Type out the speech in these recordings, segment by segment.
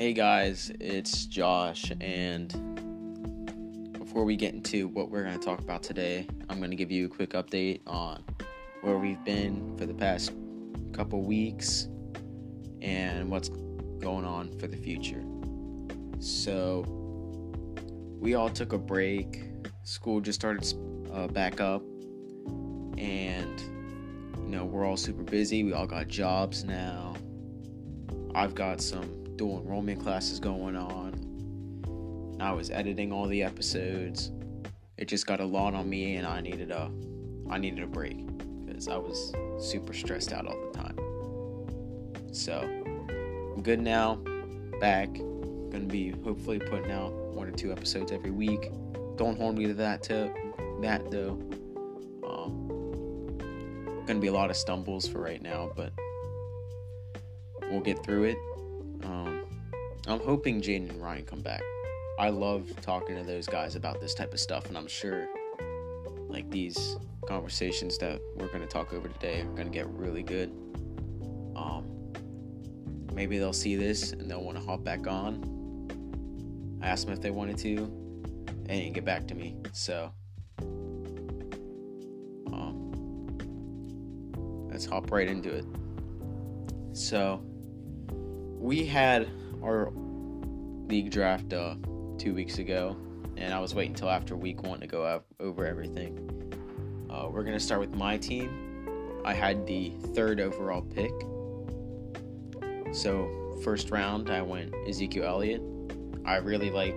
Hey guys, it's Josh, and before we get into what we're going to talk about today, I'm going to give you a quick update on where we've been for the past couple weeks and what's going on for the future. So, we all took a break, school just started uh, back up, and you know, we're all super busy. We all got jobs now. I've got some dual enrollment classes going on. I was editing all the episodes. It just got a lot on me, and I needed a, I needed a break because I was super stressed out all the time. So I'm good now, back. Gonna be hopefully putting out one or two episodes every week. Don't hold me to that tip, that though. Um, gonna be a lot of stumbles for right now, but we'll get through it. Um, I'm hoping Jaden and Ryan come back. I love talking to those guys about this type of stuff, and I'm sure like these conversations that we're going to talk over today are going to get really good. Um, maybe they'll see this and they'll want to hop back on. I asked them if they wanted to, they didn't get back to me. So, um, let's hop right into it. So, we had our league draft uh, two weeks ago, and I was waiting until after week one to go over everything. Uh, we're gonna start with my team. I had the third overall pick. So first round, I went Ezekiel Elliott. I really like.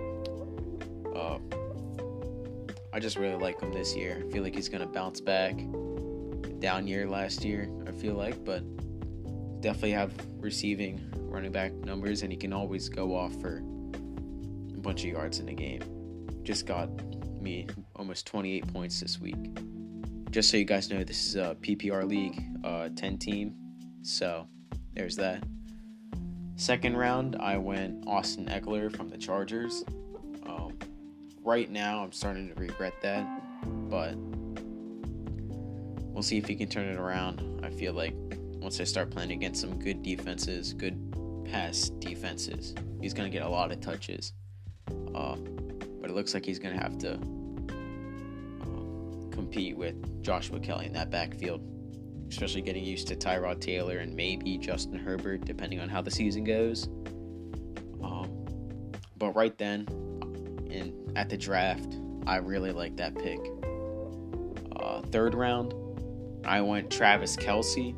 Uh, I just really like him this year. I feel like he's gonna bounce back. Down year last year, I feel like, but definitely have receiving running back numbers, and he can always go off for a bunch of yards in a game. Just got me almost 28 points this week. Just so you guys know, this is a PPR league, uh, 10 team. So there's that. Second round, I went Austin Ekeler from the Chargers. Um, right now, I'm starting to regret that, but we'll see if he can turn it around. I feel like once I start playing against some good defenses, good pass defenses. He's going to get a lot of touches. Uh, but it looks like he's going to have to uh, compete with Joshua Kelley in that backfield, especially getting used to Tyrod Taylor and maybe Justin Herbert, depending on how the season goes. Um, but right then, in at the draft, I really like that pick. Uh, third round, I went Travis Kelce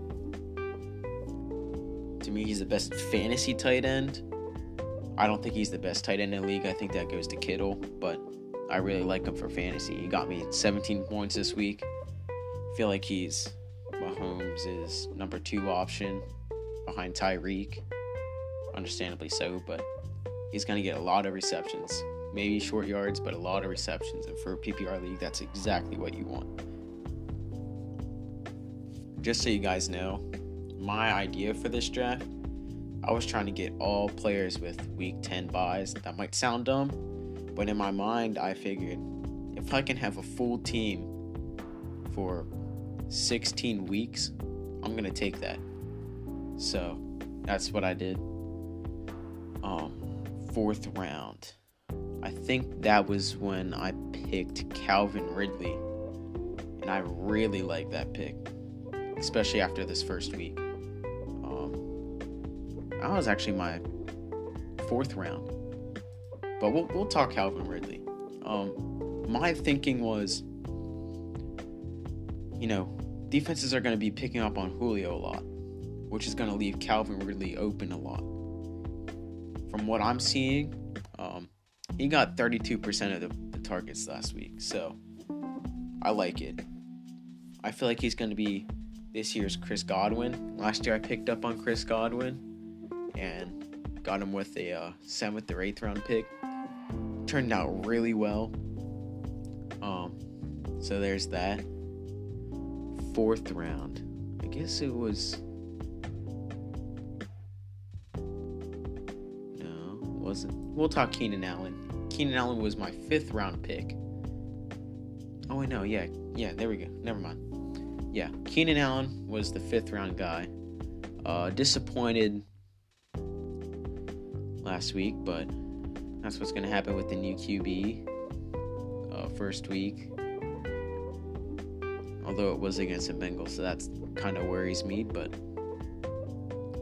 to me, he's the best fantasy tight end. I don't think he's the best tight end in the league. I think that goes to Kittle, but I really like him for fantasy. He got me 17 points this week. I feel like he's Mahomes' number two option behind Tyreek. Understandably so, but he's going to get a lot of receptions. Maybe short yards, but a lot of receptions. And for a PPR league, that's exactly what you want. Just so you guys know, my idea for this draft, I was trying to get all players with week 10 buys. That might sound dumb, but in my mind, I figured if I can have a full team for 16 weeks, I'm going to take that. So that's what I did. Um, fourth round. I think that was when I picked Calvin Ridley. And I really like that pick, especially after this first week. That was actually my fourth round. But we'll, we'll talk Calvin Ridley. Um, my thinking was, you know, defenses are going to be picking up on Julio a lot, which is going to leave Calvin Ridley open a lot. From what I'm seeing, um, he got 32% of the, the targets last week, so I like it. I feel like he's going to be this year's Chris Godwin. Last year I picked up on Chris Godwin and got him with a uh, seventh or eighth round pick. Turned out really well. Um, so there's that. Fourth round. I guess it was. No, wasn't. We'll talk Keenan Allen. Keenan Allen was my fifth round pick. Oh, I know. yeah, yeah, there we go. Never mind. Yeah, Keenan Allen was the fifth round guy. Uh, disappointed last week, but that's what's going to happen with the new QB uh, first week. Although it was against the Bengals, so that's kind of worries me, but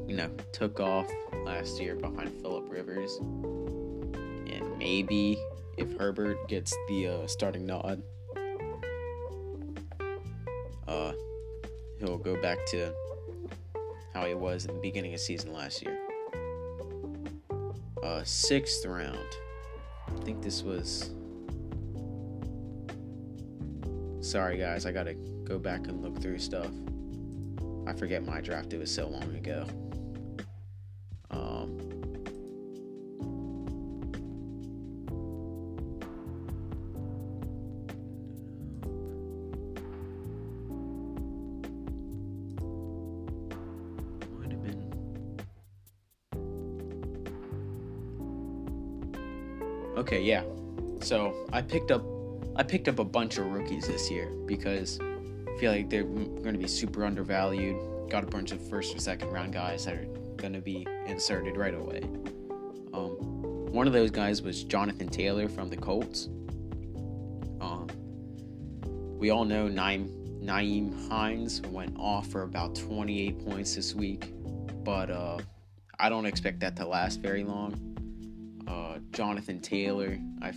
you know, took off last year behind Philip Rivers. And maybe if Herbert gets the uh, starting nod, uh, he'll go back to how he was in the beginning of season last year. Uh, sixth round. I think this was. Sorry, guys, I gotta go back and look through stuff. I forget my draft, it was so long ago. Yeah. So I picked up I picked up a bunch of rookies this year because I feel like they're going to be super undervalued. Got a bunch of first or second round guys that are going to be inserted right away. Um, one of those guys was Jonathan Taylor from the Colts. Um, we all know Nyheim, Nyheim Hines went off for about 28 points this week, but uh, I don't expect that to last very long. Jonathan Taylor. I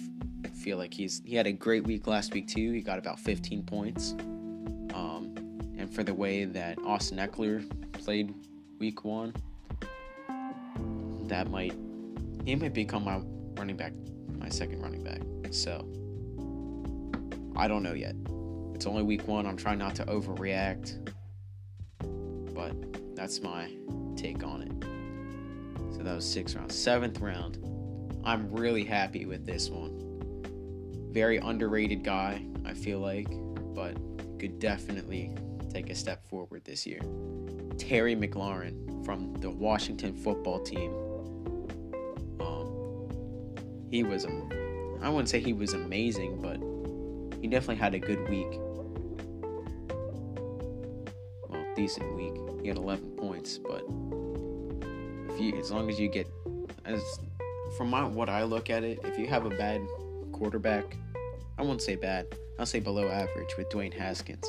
feel like he's he had a great week last week too. He got about 15 points. Um, and for the way that Austin Ekeler played week one, that might he might become my running back, my second running back. So I don't know yet. It's only week one. I'm trying not to overreact, but that's my take on it. So that was six rounds. Seventh round. I'm really happy with this one. Very underrated guy, I feel like, but could definitely take a step forward this year. Terry McLaurin from the Washington football team. Um, he was, I wouldn't say he was amazing, but he definitely had a good week. Well, decent week. He had 11 points, but if you, as long as you get as from my, what I look at it, if you have a bad quarterback, I won't say bad, I'll say below average with Dwayne Haskins.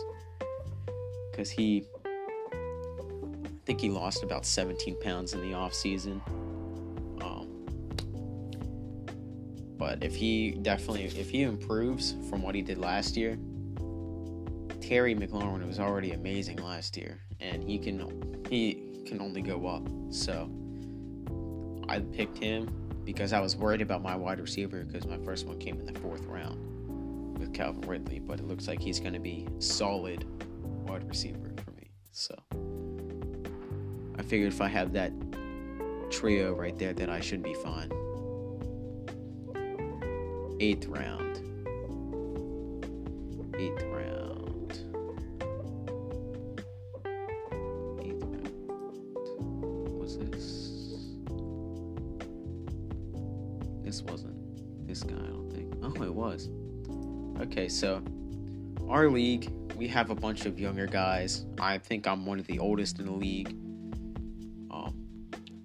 Because he, I think he lost about 17 pounds in the offseason. Um, but if he definitely, if he improves from what he did last year, Terry McLaurin was already amazing last year, and he can he can only go up. So I picked him because I was worried about my wide receiver because my first one came in the fourth round with Calvin Ridley, but it looks like he's going to be solid wide receiver for me. So I figured if I have that trio right there, then I should be fine. Eighth round. Eighth So our league, we have a bunch of younger guys. I think I'm one of the oldest in the league. Um,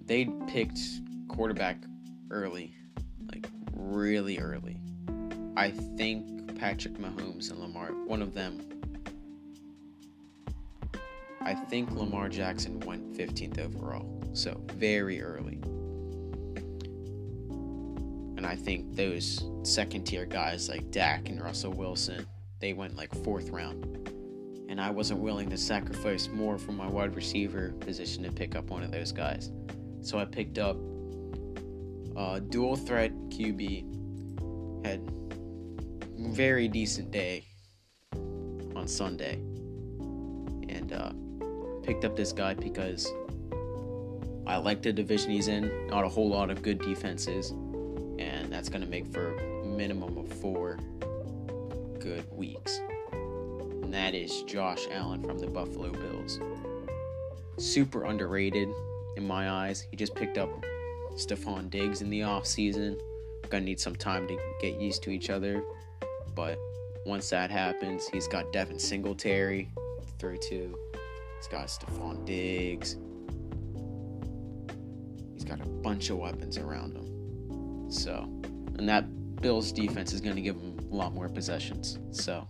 they picked quarterback early, like really early. I think Patrick Mahomes and Lamar, one of them. I think Lamar Jackson went 15th overall, so very early. And I think those second tier guys like Dak and Russell Wilson, they went like fourth round. And I wasn't willing to sacrifice more from my wide receiver position to pick up one of those guys. So I picked up uh, dual threat QB. Had very decent day on Sunday. And uh, picked up this guy because I like the division he's in. Not a whole lot of good defenses that's going to make for a minimum of four good weeks. And that is Josh Allen from the Buffalo Bills. Super underrated in my eyes. He just picked up Stefon Diggs in the offseason. Gonna need some time to get used to each other. But once that happens, he's got Devin Singletary through two. He's got Stefon Diggs. He's got a bunch of weapons around him So, and that Bills defense is going to give them a lot more possessions. So,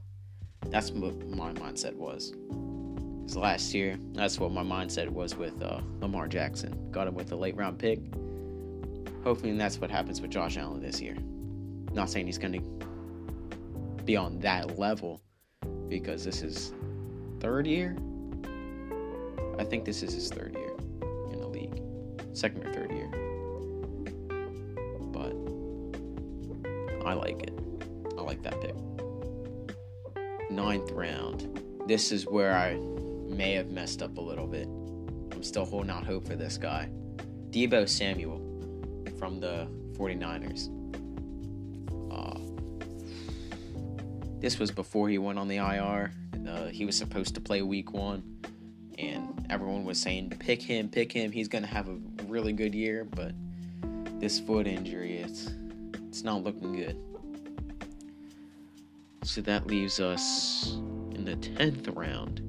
that's what my mindset was. Because last year, that's what my mindset was with uh, Lamar Jackson. Got him with a late round pick. Hopefully, that's what happens with Josh Allen this year. Not saying he's going to be on that level because this is third year. I think this is his third year in the league, second or third year. I like it. I like that pick. Ninth round. This is where I may have messed up a little bit. I'm still holding out hope for this guy. Deebo Samuel from the 49ers. Uh, this was before he went on the IR. Uh, he was supposed to play week one, and everyone was saying, pick him, pick him. He's going to have a really good year, but this foot injury, it's, it's not looking good. So that leaves us in the 10th round.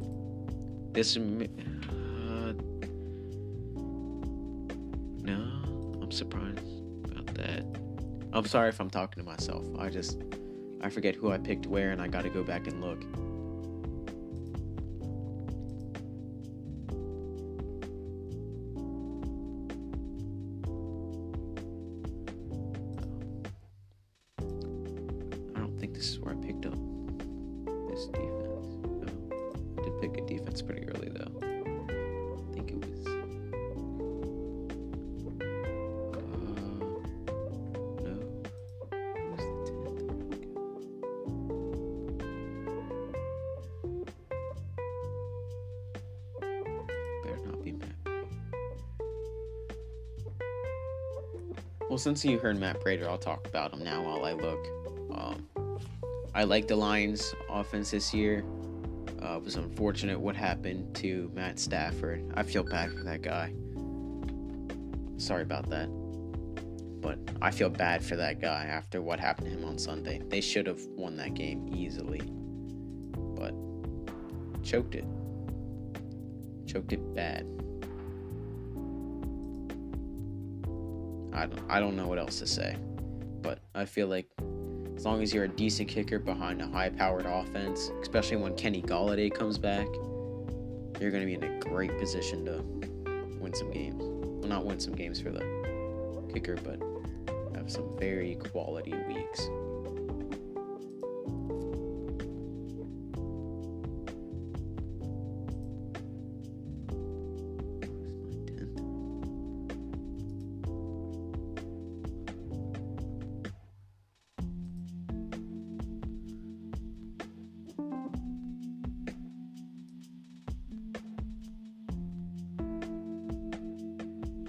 This. Uh, no, I'm surprised about that. I'm sorry if I'm talking to myself. I just. I forget who I picked where, and I gotta go back and look. Since you heard Matt Prater, I'll talk about him now while I look. Um, I like the Lions' offense this year. Uh, it was unfortunate what happened to Matt Stafford. I feel bad for that guy. Sorry about that. But I feel bad for that guy after what happened to him on Sunday. They should have won that game easily. But choked it. Choked it bad. I don't I don't know what else to say. But I feel like as long as you're a decent kicker behind a high powered offense, especially when Kenny Golladay comes back, you're going to be in a great position to win some games. Well, not win some games for the kicker, but have some very quality weeks.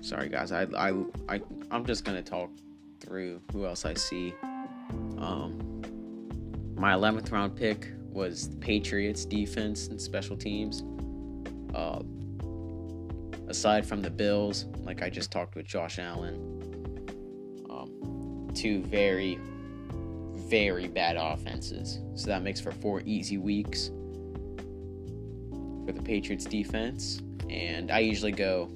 Sorry, guys. I, I, I, I'm just gonna talk through who else I see. Um, my 11th round pick was the Patriots defense and special teams. Uh, aside from the Bills, like I just talked with Josh Allen, um, two very, very bad offenses. So that makes for four easy weeks for the Patriots defense. And I usually go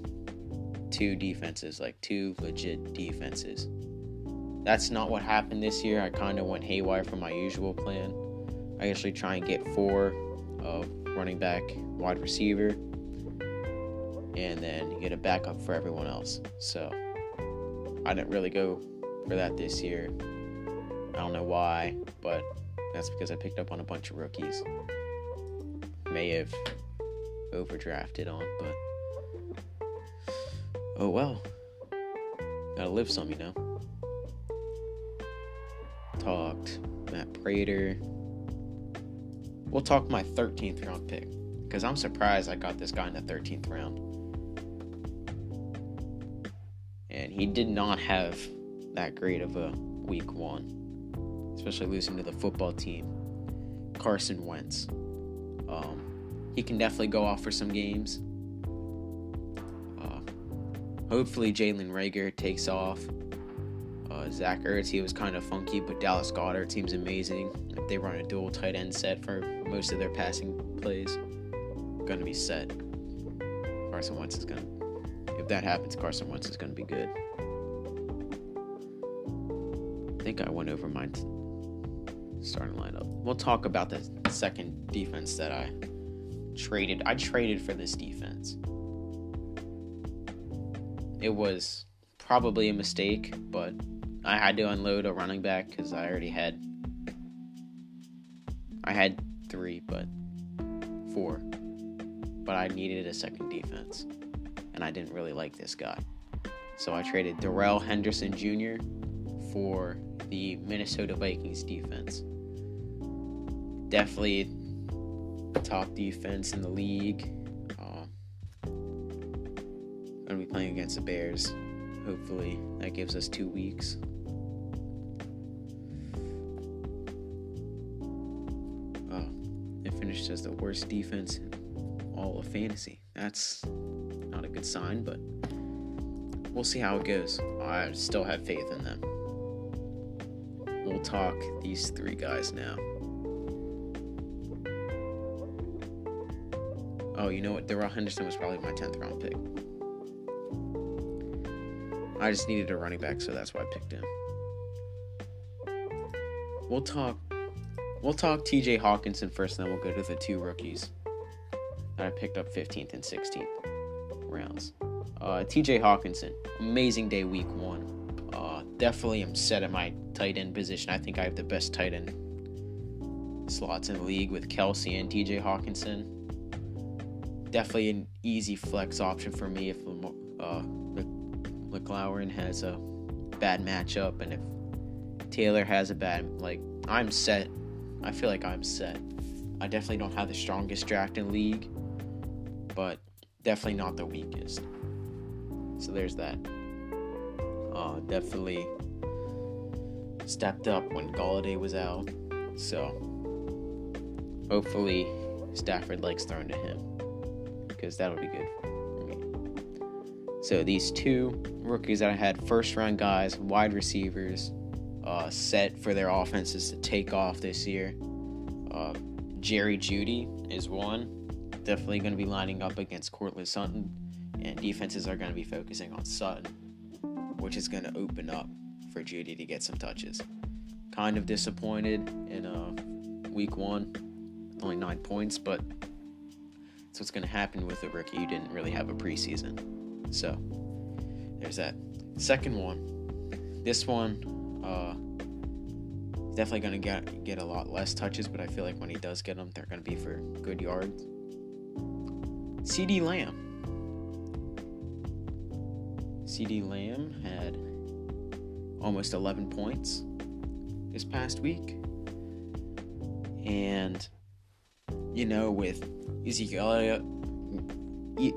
two defenses, like two legit defenses. That's not what happened this year. I kind of went haywire from my usual plan. I usually try and get four of running back, wide receiver, and then get a backup for everyone else. So I didn't really go for that this year. I don't know why, but that's because I picked up on a bunch of rookies. May have overdrafted on, but oh well. Gotta live some, you know. Talked Matt Prater. We'll talk my 13th round pick because I'm surprised I got this guy in the 13th round. And he did not have that great of a week one, especially losing to the football team. Carson Wentz. Um, he can definitely go off for some games. Hopefully, Jalen Reagor takes off. Uh, Zach Ertz, he was kind of funky, but Dallas Goedert seems amazing. If they run a dual tight end set for most of their passing plays, gonna be set. Carson Wentz is gonna. If that happens, Carson Wentz is gonna be good. I think I went over my starting lineup. We'll talk about the second defense that I traded. I traded for this defense. It was probably a mistake, but I had to unload a running back because I already had. I had three, but four. But I needed a second defense, and I didn't really like this guy. So I traded Darrell Henderson Jr. for the Minnesota Vikings defense. Definitely top defense in the league. Uh, gonna be playing against the Bears. Hopefully, that gives us two weeks. Uh, it finished as the worst defense in all of fantasy. That's not a good sign, but we'll see how it goes. I still have faith in them. We'll talk these three guys now. Oh, you know what? Darrell Henderson was probably my 10th round pick. I just needed a running back, so that's why I picked him. We'll talk we'll talk TJ Hockenson first, and then we'll go to the two rookies that I picked up 15th and 16th rounds. Uh, TJ Hockenson, amazing day week one. Uh, definitely am set at my tight end position. I think I have the best tight end slots in the league with Kelce and TJ Hockenson. Definitely an easy flex option for me if uh, McLaurin has a bad matchup and if Taylor has a bad like I'm set. I feel like I'm set. I definitely don't have the strongest draft in league, but definitely not the weakest. So there's that. Uh, definitely stepped up when Golladay was out. So hopefully Stafford likes throwing to him because that'll be good. So these two rookies that I had, first round guys, wide receivers, uh, set for their offenses to take off this year. Uh, Jerry Jeudy is one. Definitely going to be lining up against Courtland Sutton, and defenses are going to be focusing on Sutton, which is going to open up for Jeudy to get some touches. Kind of disappointed in uh, week one, only nine points, but that's what's going to happen with a rookie. You didn't really have a preseason. So there's that. Second one, this one, uh, definitely going to get get a lot less touches, but I feel like when he does get them, they're going to be for good yards. CeeDee Lamb. CeeDee Lamb had almost 11 points this past week. And, you know, with Ezekiel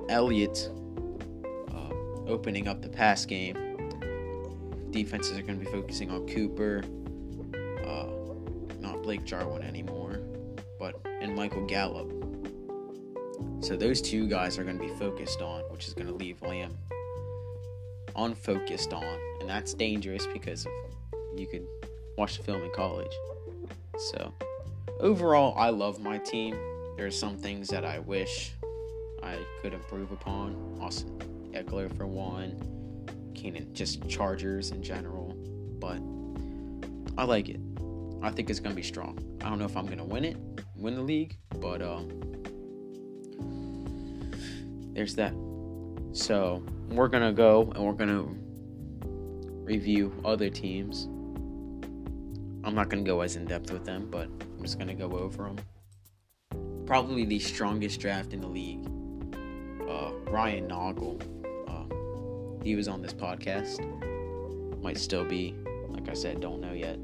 Elliott opening up the pass game, defenses are going to be focusing on Cooper, uh, not Blake Jarwin anymore, but and Michael Gallup. So those two guys are going to be focused on, which is going to leave Lamb unfocused on, and that's dangerous because you could watch the film in college. So overall, I love my team. There are some things that I wish I could improve upon. Austin Ekeler for one, Keenan, just Chargers in general, but I like it. I think it's gonna be strong. I don't know if I'm gonna win it, win the league, but um, there's that. So we're gonna go and we're gonna review other teams. I'm not gonna go as in depth with them, but I'm just gonna go over them. Probably the strongest draft in the league. Uh, Ryan Noggle. He was on this podcast. Might still be. Like I said, don't know yet.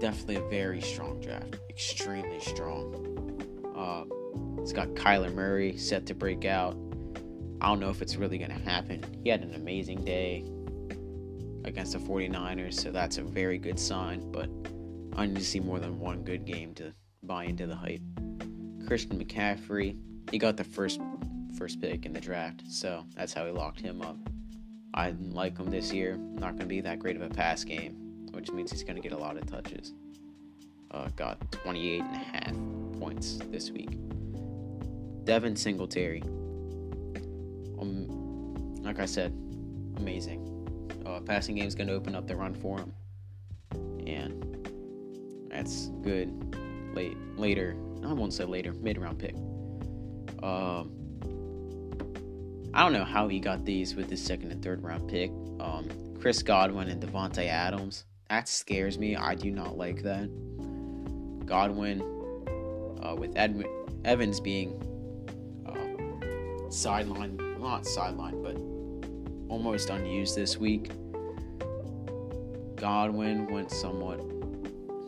Definitely a very strong draft. Extremely strong. Uh, it's got Kyler Murray set to break out. I don't know if it's really going to happen. He had an amazing day against the 49ers, so that's a very good sign, but I need to see more than one good game to buy into the hype. Christian McCaffrey, he got the first first pick in the draft, so that's how he locked him up. I like him this year. Not going to be that great of a pass game, which means he's going to get a lot of touches. Uh, got 28 and a half points this week. Devin Singletary. Um, like I said, amazing. uh, passing game is going to open up the run for him, and that's good. Late later, I won't say later, mid round pick. Um, I don't know how he got these with his second and third round pick. Um, Chris Godwin and Davante Adams. That scares me. I do not like that. Godwin, uh, with Ed- Evans being uh, sidelined, not sidelined, but almost unused this week. Godwin went somewhat.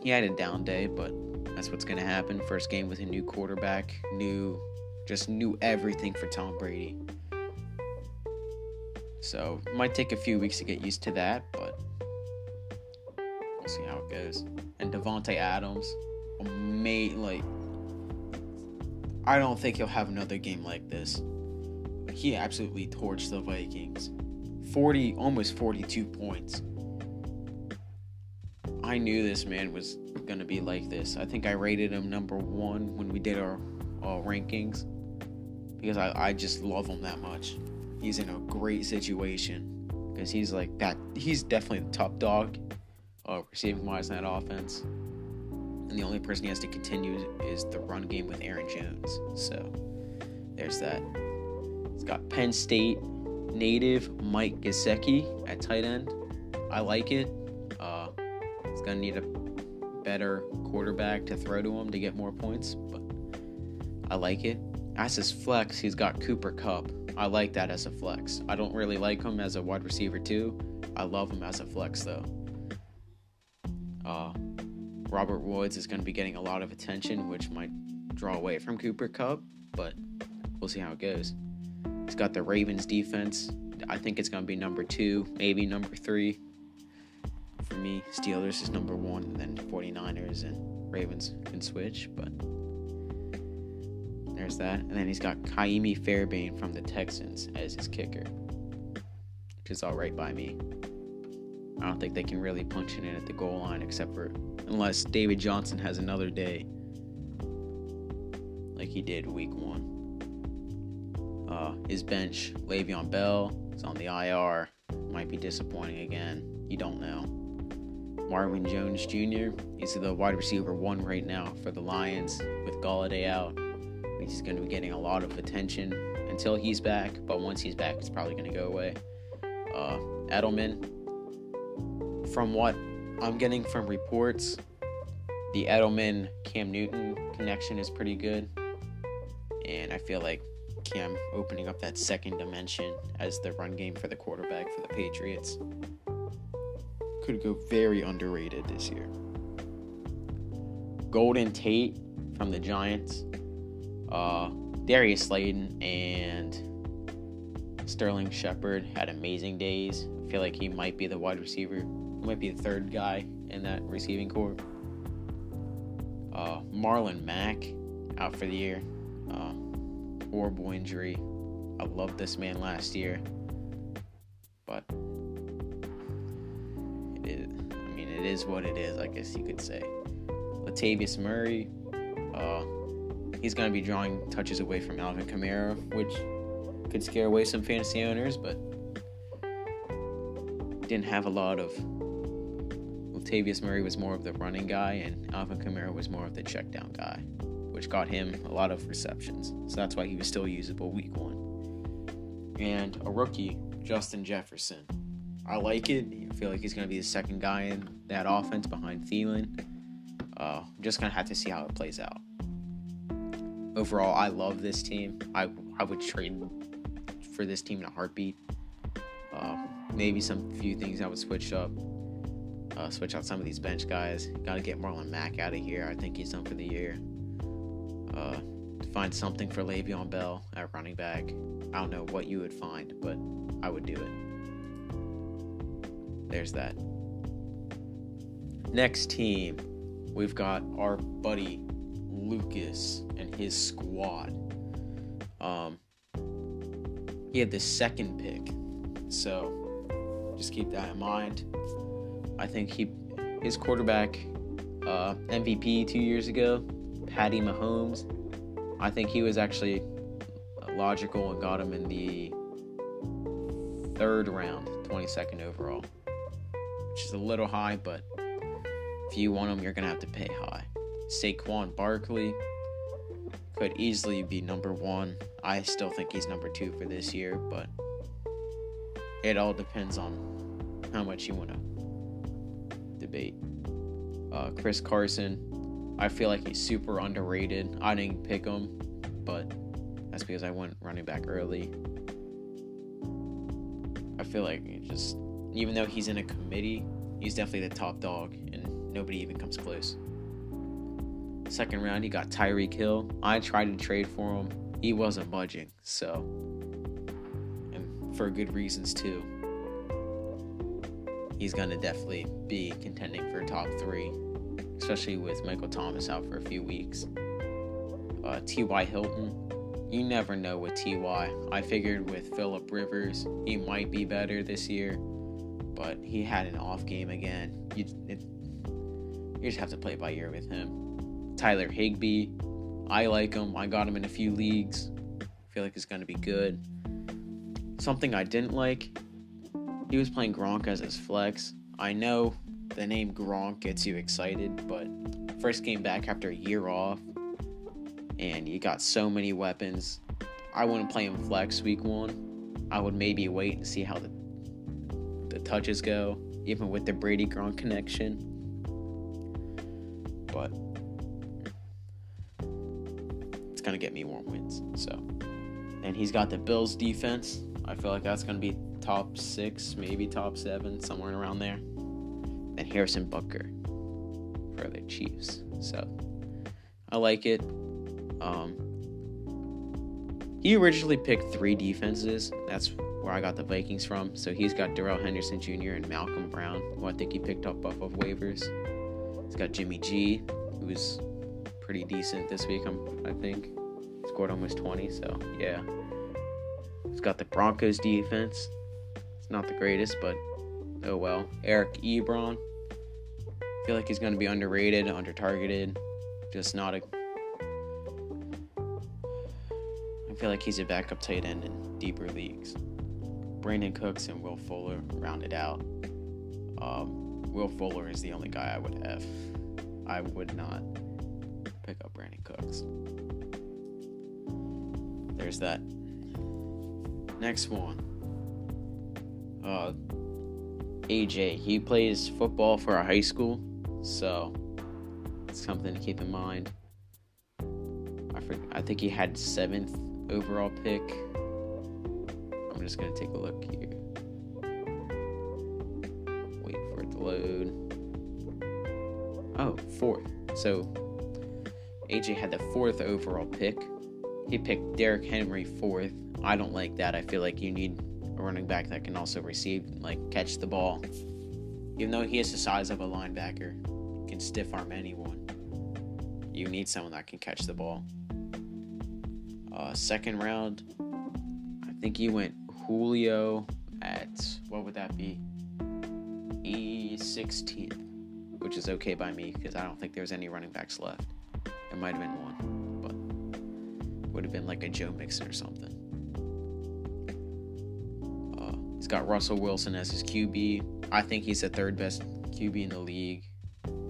He had a down day, but that's what's going to happen. First game with a new quarterback, new, just knew everything for Tom Brady. So might take a few weeks to get used to that, but we'll see how it goes. And Davante Adams, may like, I don't think he'll have another game like this. He absolutely torched the Vikings, forty, almost forty-two points. I knew this man was gonna be like this. I think I rated him number one when we did our uh, rankings because I, I just love him that much he's in a great situation because he's like that. He's definitely the top dog, uh, receiving wise in that offense. And the only person he has to continue is the run game with Aaron Jones. So there's that. He's got Penn State native Mike Gesicki at tight end. I like it. Uh, he's gonna need a better quarterback to throw to him to get more points, but I like it. As his flex, he's got Cooper Kupp. I like that as a flex. I don't really like him as a wide receiver too. I love him as a flex though. Uh, Robert Woods is going to be getting a lot of attention, which might draw away from Cooper Kupp, but we'll see how it goes. He's got the Ravens defense. I think it's going to be number two, maybe number three. For me, Steelers is number one, and then 49ers and Ravens can switch, but there's that. And then he's got Kaimi Fairbairn from the Texans as his kicker, which is all right by me. I don't think they can really punch it in at the goal line except for unless David Johnson has another day like he did week one. Uh, his bench, Le'Veon Bell, is on the IR. Might be disappointing again. You don't know. Marvin Jones Jr. He's the wide receiver one right now for the Lions with Golladay out. He's going to be getting a lot of attention until he's back, but once he's back, it's probably going to go away. Uh, Edelman, from what I'm getting from reports, the Edelman Cam Newton connection is pretty good. And I feel like Cam opening up that second dimension as the run game for the quarterback for the Patriots could go very underrated this year. Golden Tate from the Giants uh, Darius Slayton and Sterling Shepard had amazing days. I feel like he might be the wide receiver, might be the third guy in that receiving corps. Uh, Marlon Mack out for the year. Uh, horrible injury. I loved this man last year, but it is. I mean, it is what it is. I guess you could say. Latavius Murray. Uh, he's going to be drawing touches away from Alvin Kamara, which could scare away some fantasy owners, but didn't have a lot of. Latavius Murray was more of the running guy, and Alvin Kamara was more of the check down guy, which got him a lot of receptions. So that's why he was still usable week one. And a rookie, Justin Jefferson. I like it. I feel like he's going to be the second guy in that offense behind Thielen. Uh, just going to have to see how it plays out overall, I love this team. I I would trade for this team in a heartbeat. Uh, maybe some few things I would switch up. Uh, switch out some of these bench guys. Got to get Marlon Mack out of here. I think he's done for the year. Uh, find something for Le'Veon Bell at running back. I don't know what you would find, but I would do it. There's that. Next team, we've got our buddy Lucas and his squad. Um, he had the second pick, so just keep that in mind. I think he his quarterback uh, MVP two years ago, Patty Mahomes. I think he was actually logical and got him in the third round, 22nd overall, which is a little high, but if you want him, you're to have to pay high. Saquon Barkley could easily be number one. I still think he's number two for this year, but it all depends on how much you want to debate. Uh, Chris Carson, I feel like he's super underrated. I didn't pick him, but that's because I went running back early. I feel like just even though he's in a committee, he's definitely the top dog, and nobody even comes close. Second round, he got Tyreek Hill. I tried to trade for him. He wasn't budging, so and for good reasons too. He's gonna definitely be contending for top three, especially with Michael Thomas out for a few weeks. Uh, T.Y. Hilton, you never know with Ty. I figured with Philip Rivers, he might be better this year, but he had an off game again. You, it, you just have to play by ear with him. Tyler Higbee, I like him. I got him in a few leagues. I feel like it's going to be good. Something I didn't like, he was playing Gronk as his flex. I know the name Gronk gets you excited, but first game back after a year off, and you got so many weapons. I wouldn't play him flex week one. I would maybe wait and see how the the touches go, even with the Brady Gronk connection. But it's gonna get me more wins. So, and he's got the Bills defense. I feel like that's gonna be top six, maybe top seven, somewhere around there. And Harrison Butker for the Chiefs. So I like it. Um, he originally picked three defenses. That's where I got the Vikings from. So he's got Darrell Henderson Jr. and Malcolm Brown, who I think he picked up off of waivers. He's got Jimmy G, who's pretty decent this week, I think. Scored almost 20, so yeah. He's got the Broncos defense. It's not the greatest, but oh well. Eric Ebron. I feel like he's going to be underrated, under targeted. Just not a. I feel like he's a backup tight end in deeper leagues. Brandin Cooks and Will Fuller rounded out. Um, Will Fuller is the only guy I would have. I would not pick up Brandin Cooks. There's that. Next one. Uh, AJ. He plays football for a high school, so it's something to keep in mind. I, I think he had seventh overall pick. I'm just gonna take a look here. Wait for it to load. Oh, fourth. So AJ had the fourth overall pick. He picked Derrick Henry fourth. I don't like that. I feel like you need a running back that can also receive, like catch the ball. Even though he has the size of a linebacker, can stiff arm anyone. You need someone that can catch the ball. Uh, second round, I think he went Julio at what would that be? E 16th, which is okay by me because I don't think there's any running backs left. There might have been one, would have been like a Joe Mixon or something. Uh, he's got Russell Wilson as his QB. I think he's the third best QB in the league.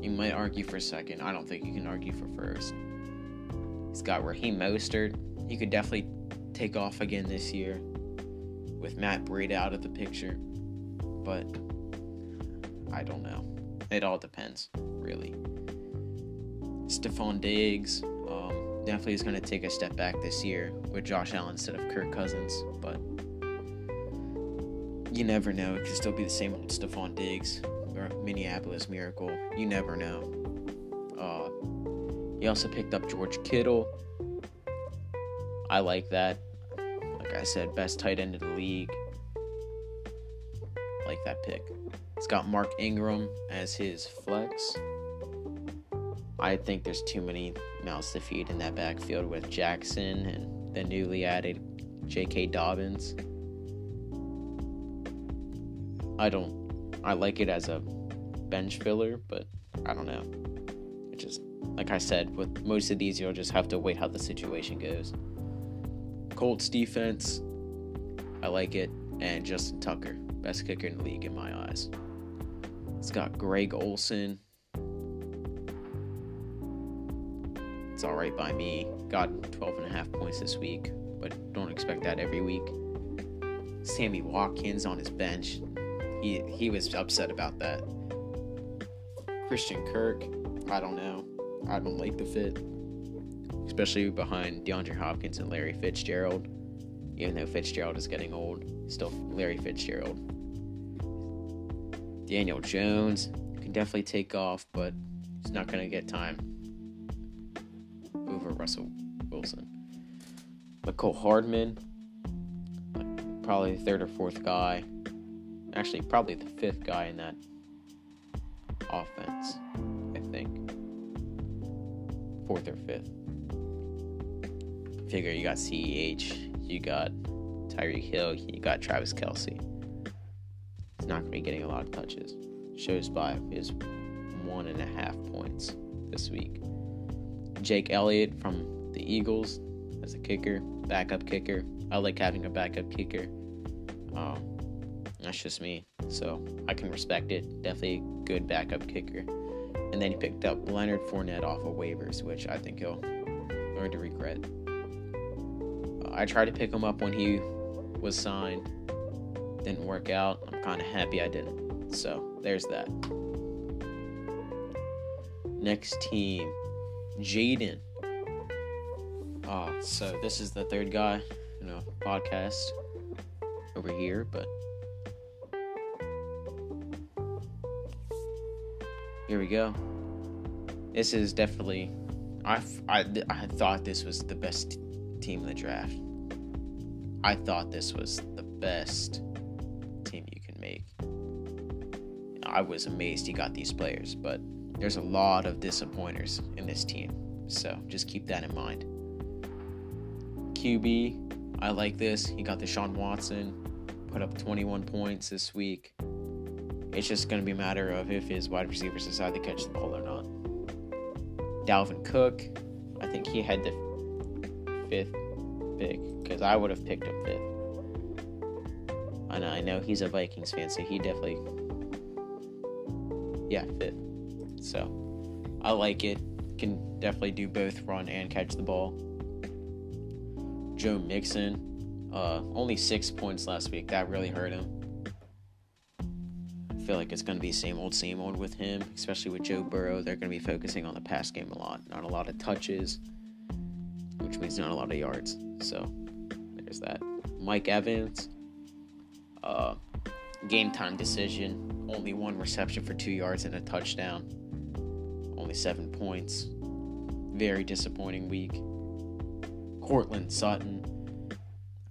You might argue for second. I don't think you can argue for first. He's got Raheem Mostert he could definitely take off again this year with Matt Breida out of the picture. But I don't know. It all depends, really. Stefon Diggs definitely is going to take a step back this year with Josh Allen instead of Kirk Cousins, but you never know. It could still be the same old Stefon Diggs or Minneapolis Miracle. You never know. Uh, he also picked up George Kittle I like that. Like I said, best tight end in the league. like that pick. It's got Mark Ingram as his flex. I think there's too many mouths to feed in that backfield with Jackson and the newly added J.K. Dobbins. I don't. I like it as a bench filler, but I don't know. It just, like I said, with most of these, you'll just have to wait how the situation goes. Colts defense, I like it. and Justin Tucker, best kicker in the league in my eyes. It's got Greg Olsen. It's all right by me. Got 12 and a half points this week, but don't expect that every week. Sammy Watkins on his bench. He he was upset about that. Christian Kirk, I don't know. I don't like the fit, especially behind DeAndre Hopkins and Larry Fitzgerald. Even though Fitzgerald is getting old, still Larry Fitzgerald. Daniel Jones can definitely take off, but he's not going to get time over Russell Wilson. Mecole Hardman, probably the third or fourth guy. Actually, probably the fifth guy in that offense, I think. Fourth or fifth. Figure you got CEH, you got Tyreek Hill, you got Travis Kelce. He's not going to be getting a lot of touches. Shows by his one and a half points this week. Jake Elliott from the Eagles as a kicker, backup kicker. I like having a backup kicker. Um, that's just me, so I can respect it. Definitely a good backup kicker. And then he picked up Leonard Fournette off of waivers, which I think he'll learn to regret. Uh, I tried to pick him up when he was signed. Didn't work out. I'm kind of happy I didn't. So there's that. Next team, Jaden. Uh, so this is the third guy you know, podcast over here, but here we go. This is definitely. I, I, I thought this was the best team in the draft. I thought this was the best team you can make. I was amazed he got these players, but there's a lot of disappointers in this team. So just keep that in mind. QB, I like this. He got Deshaun Watson, put up 21 points this week. It's just going to be a matter of if his wide receivers decide to catch the ball or not. Dalvin Cook, I think he had the fifth pick because I would have picked him fifth. And I know he's a Vikings fan, so he definitely, yeah, fifth. So I like it. Can definitely do both run and catch the ball. Joe Mixon, uh, only six points last week. That really hurt him. I feel like it's going to be same old, same old with him, especially with Joe Burrow. They're going to be focusing on the pass game a lot, not a lot of touches, which means not a lot of yards. So there's that. Mike Evans, uh, game time decision. Only one reception for two yards and a touchdown. Only seven points. Very disappointing week. Courtland Sutton.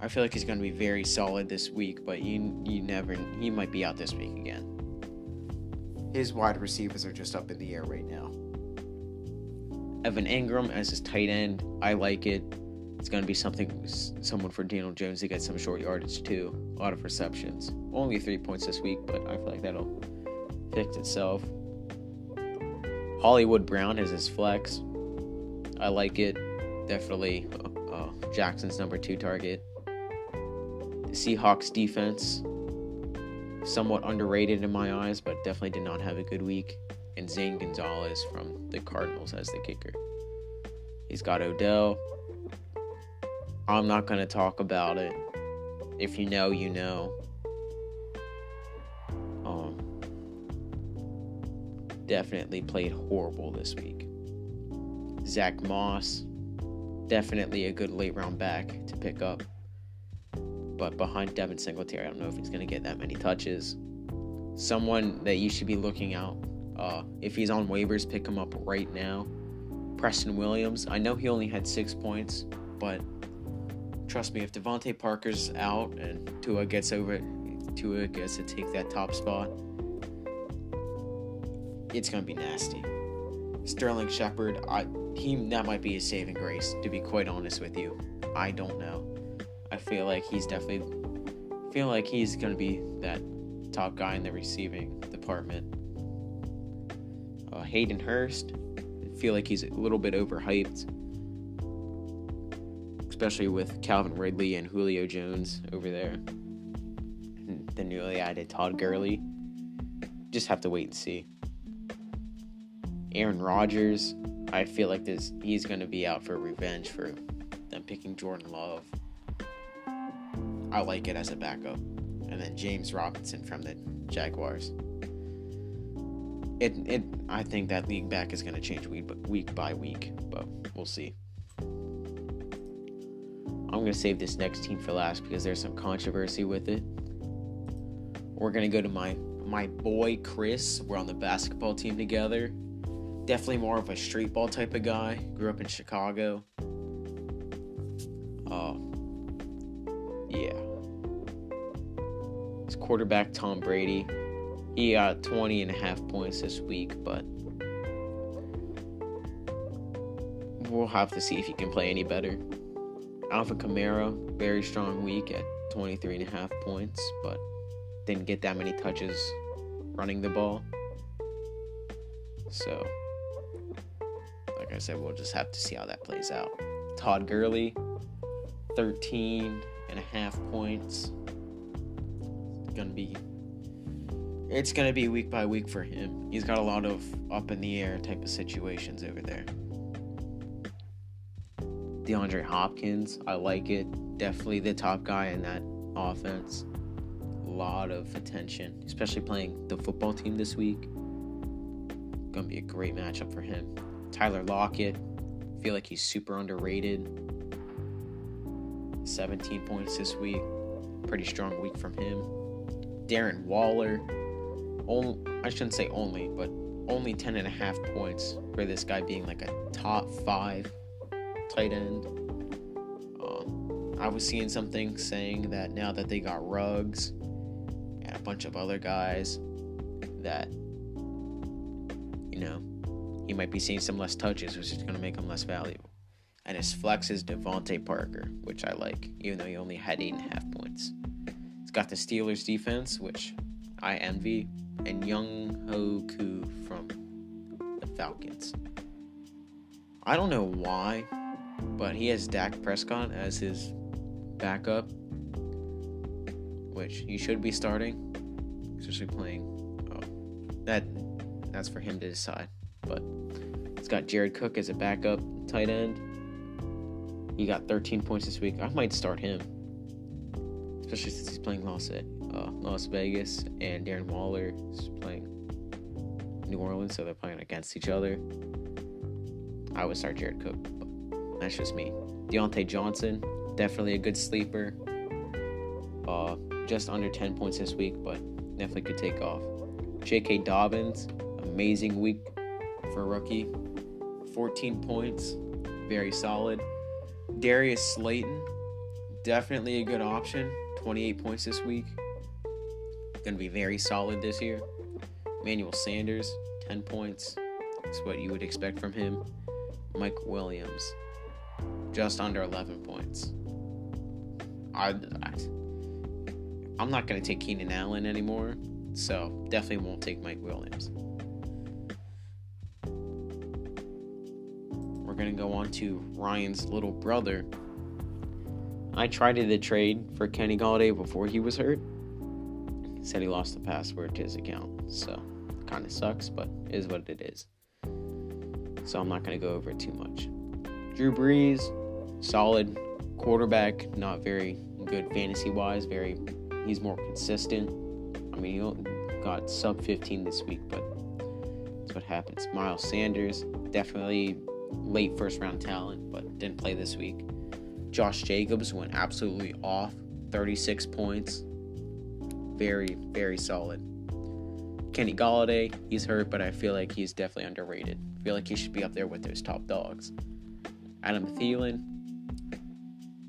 I feel like he's going to be very solid this week, but you you never he might be out this week again. His wide receivers are just up in the air right now. Evan Engram as his tight end, I like it. It's going to be something someone for Daniel Jones to get some short yardage too. A lot of receptions. Only three points this week, but I feel like that'll fix itself. Hollywood Brown is his flex. I like it. Definitely uh, uh, Jackson's number two target. The Seahawks defense, somewhat underrated in my eyes, but definitely did not have a good week. And Zane Gonzalez from the Cardinals as the kicker. He's got Odell. I'm not going to talk about it. If you know, you know. Um, definitely played horrible this week. Zach Moss, definitely a good late round back to pick up. But behind Devin Singletary, I don't know if he's going to get that many touches. Someone that you should be looking out. Uh, if he's on waivers, pick him up right now. Preston Williams. I know he only had six points, but trust me, if DeVante Parker's out and Tua gets over, Tua gets to take that top spot, it's gonna be nasty. Sterling Shepard, I he that might be his saving grace. To be quite honest with you, I don't know. I feel like he's definitely feel like he's gonna be that top guy in the receiving department. Uh, Hayden Hurst, I feel like he's a little bit overhyped, especially with Calvin Ridley and Julio Jones over there. the newly added Todd Gurley. Just have to wait and see. Aaron Rodgers, I feel like this he's going to be out for revenge for them picking Jordan Love. I like it as a backup. And then James Robinson from the Jaguars. It it I think that league back is going to change week week by week, but we'll see. I'm going to save this next team for last because there's some controversy with it. We're going to go to my my boy Chris. We're on the basketball team together. Definitely more of a street ball type of guy. Grew up in Chicago. Uh, yeah. His quarterback Tom Brady. He got 20 and a half points this week, but we'll have to see if he can play any better. Alvin Kamara, very strong week at 23 and a half points, but didn't get that many touches running the ball. So, like I said, we'll just have to see how that plays out. Todd Gurley, 13 and a half points. Gonna be it's gonna be week by week for him. He's got a lot of up in the air type of situations over there. DeAndre Hopkins, I like it. Definitely the top guy in that offense. A lot of attention, especially playing the football team this week. Gonna be a great matchup for him. Tyler Lockett, feel like he's super underrated. 17 points this week. Pretty strong week from him. Darren Waller, only, I shouldn't say only, but only 10 and a half points for this guy being like a top five tight end. Um, I was seeing something saying that now that they got Ruggs and a bunch of other guys, that you know he might be seeing some less touches, which is going to make him less valuable. And his flex is DeVante Parker, which I like, even though he only had eight and a half points. It's got the Steelers defense, which I envy, and Younghoe Koo from the Falcons. I don't know why, but he has Dak Prescott as his backup, which he should be starting, especially playing. Oh, that that's for him to decide. But it's got Jared Cook as a backup tight end. He got 13 points this week. I might start him, especially since he's playing Las, uh, Las Vegas and Darren Waller is playing New Orleans, so they're playing against each other. I would start Jared Cook, but that's just me. Diontae Johnson, definitely a good sleeper. Uh, just under 10 points this week, but definitely could take off. J.K. Dobbins, amazing week for a rookie. 14 points, very solid. Darius Slayton, definitely a good option. 28 points this week. Going to be very solid this year. Emmanuel Sanders, 10 points. That's what you would expect from him. Mike Williams, just under 11 points. I, I I'm not going to take Keenan Allen anymore, so definitely won't take Mike Williams. Going to go on to Ryan's little brother. I tried to trade for Kenny Golladay before he was hurt. He said he lost the password to his account, so kind of sucks, but is what it is. So I'm not going to go over it too much. Drew Brees, solid quarterback, not very good fantasy wise. Very, he's more consistent. I mean, he got sub 15 this week, but that's what happens. Miles Sanders, definitely late first round talent, but didn't play this week. Josh Jacobs went absolutely off, 36 points. Very, very solid. Kenny Golladay, he's hurt, but I feel like he's definitely underrated. I feel like he should be up there with those top dogs. Adam Thielen,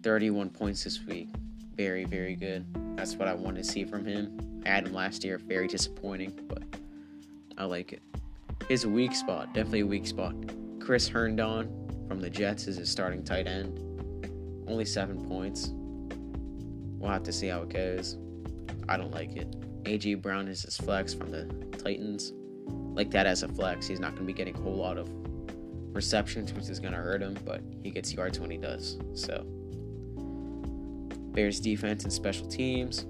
31 points this week. Very, very good. That's what I wanted to see from him. I had him last year, very disappointing, but I like it. His weak spot, definitely a weak spot. Chris Herndon from the Jets is his starting tight end. Only seven points. We'll have to see how it goes. I don't like it. A.J. Brown is his flex from the Titans. Like that as a flex. He's not going to be getting a whole lot of receptions, which is going to hurt him, but he gets yards when he does. So, Bears defense and special teams.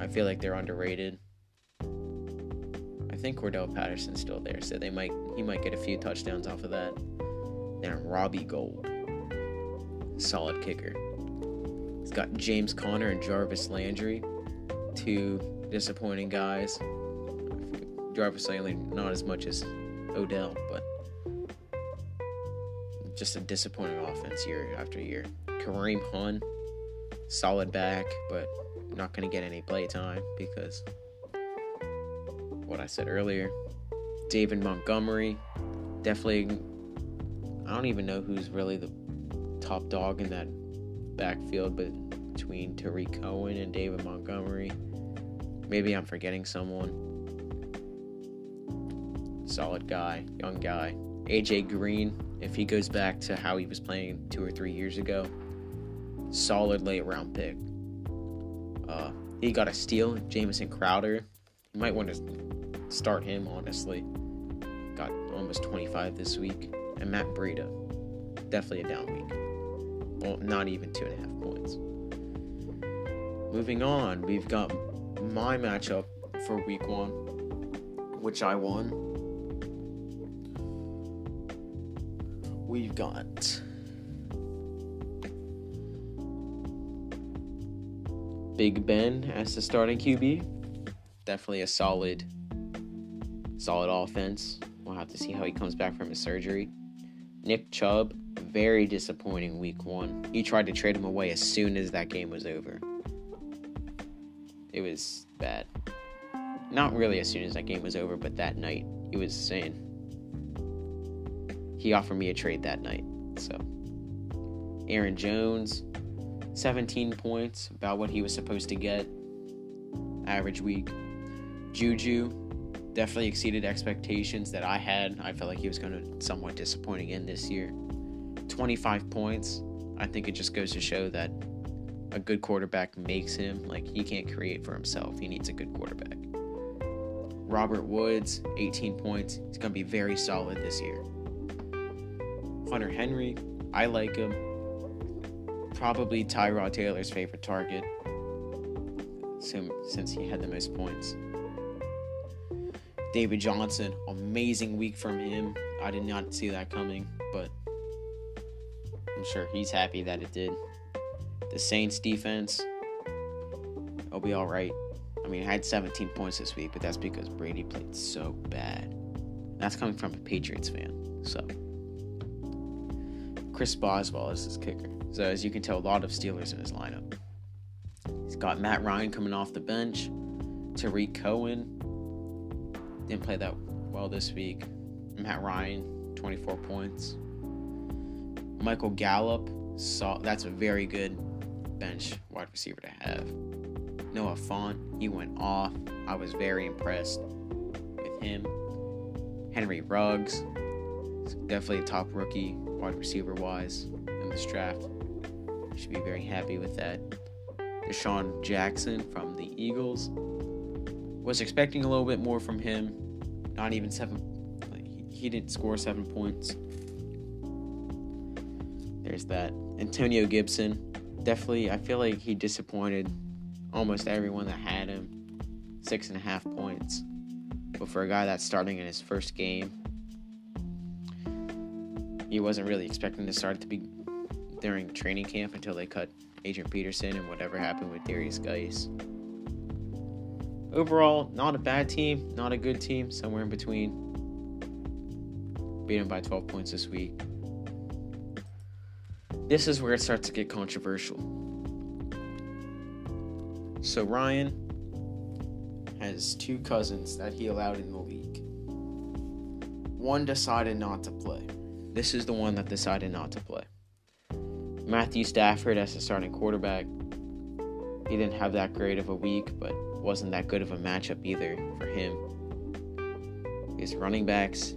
I feel like they're underrated. I think Cordarrelle Patterson's still there, so they might he might get a few touchdowns off of that. Then Robbie Gould, solid kicker. He's got James Conner and Jarvis Landry, two disappointing guys. Jarvis Landry not as much as Odell, but just a disappointing offense year after year. Kareem Hunt, solid back, but not going to get any play time because what I said earlier. David Montgomery, definitely. I don't even know who's really the top dog in that backfield, but between Tarik Cohen and David Montgomery, maybe I'm forgetting someone. Solid guy, young guy. AJ Green, if he goes back to how he was playing two or three years ago, solid late round pick. Uh, he got a steal, Jamison Crowder. You might want to start him, honestly. Almost 25 this week. And Matt Breida, definitely a down week. Well, not even two and a half points. Moving on, we've got my matchup for week one, which I won. We've got Big Ben as the starting QB. Definitely a solid, solid offense. We'll have to see how he comes back from his surgery. Nick Chubb, very disappointing week one. He tried to trade him away as soon as that game was over. It was bad. Not really as soon as that game was over, but that night he was saying he offered me a trade that night. So Aaron Jones, 17 points, about what he was supposed to get. Average week. Juju definitely exceeded expectations that I had. I felt like he was going to somewhat disappoint again this year. 25 points. I think it just goes to show that a good quarterback makes him. Like, he can't create for himself, he needs a good quarterback. Robert Woods, 18 points. He's going to be very solid this year. Hunter Henry, I like him probably Tyrod Taylor's favorite target since he had the most points. David Johnson, amazing week from him. I did not see that coming, but I'm sure he's happy that it did. The Saints defense, it'll be all right. I mean, I had 17 points this week, but that's because Brady played so bad. That's coming from a Patriots fan. So, Chris Boswell is his kicker. So as you can tell, a lot of Steelers in his lineup. He's got Matt Ryan coming off the bench. Tarik Cohen didn't play that well this week. Matt Ryan, 24 points. Michael Gallup saw that's a very good bench wide receiver to have. Noah Fant, he went off. I was very impressed with him. Henry Ruggs, definitely a top rookie wide receiver wise in this draft. Should be very happy with that. DeSean Jackson from the Eagles. Was expecting a little bit more from him. Not even seven. He didn't score seven points. There's that. Antonio Gibson. Definitely, I feel like he disappointed almost everyone that had him. Six and a half points. But for a guy that's starting in his first game, he wasn't really expecting to start to be during training camp until they cut Adrian Peterson and whatever happened with Derrius Guice. Overall, not a bad team, not a good team, somewhere in between. Beat them by 12 points this week. This is where it starts to get controversial. So, Ryan has two cousins that he allowed in the league. One decided not to play. This is the one that decided not to play. Matthew Stafford as the starting quarterback. He didn't have that great of a week, but wasn't that good of a matchup either for him. His running backs,